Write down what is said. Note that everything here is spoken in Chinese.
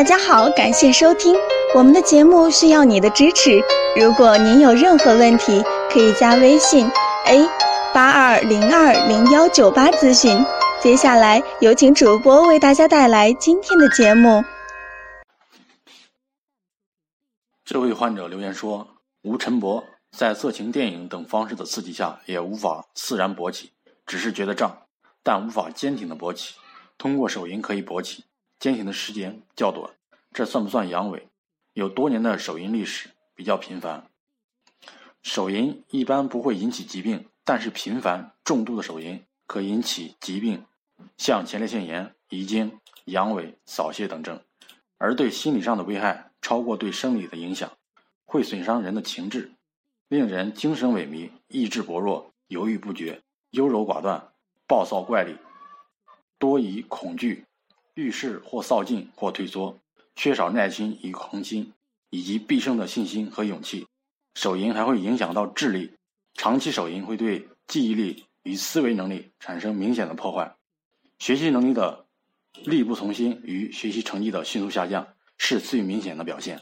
大家好，感谢收听我们的节目，需要你的支持。如果您有任何问题，可以加微信 a 八二零二零幺九八咨询。接下来有请主播为大家带来今天的节目。这位患者留言说：“吴晨博在色情电影等方式的刺激下，也无法自然勃起，只是觉得胀，但无法坚挺的勃起。通过手淫可以勃起。”坚挺的时间较短，这算不算阳痿？有多年的手淫历史，比较频繁。手淫一般不会引起疾病，但是频繁、重度的手淫可引起疾病，像前列腺炎、遗精、阳痿、早泄等症。而对心理上的危害超过对生理的影响，会损伤人的情志，令人精神萎靡、意志薄弱、犹豫不决、优柔寡断、暴躁怪力、多疑恐惧。遇事或扫进或退缩，缺少耐心与恒心，以及必胜的信心和勇气。手淫还会影响到智力，长期手淫会对记忆力与思维能力产生明显的破坏，学习能力的力不从心与学习成绩的迅速下降是最明显的表现。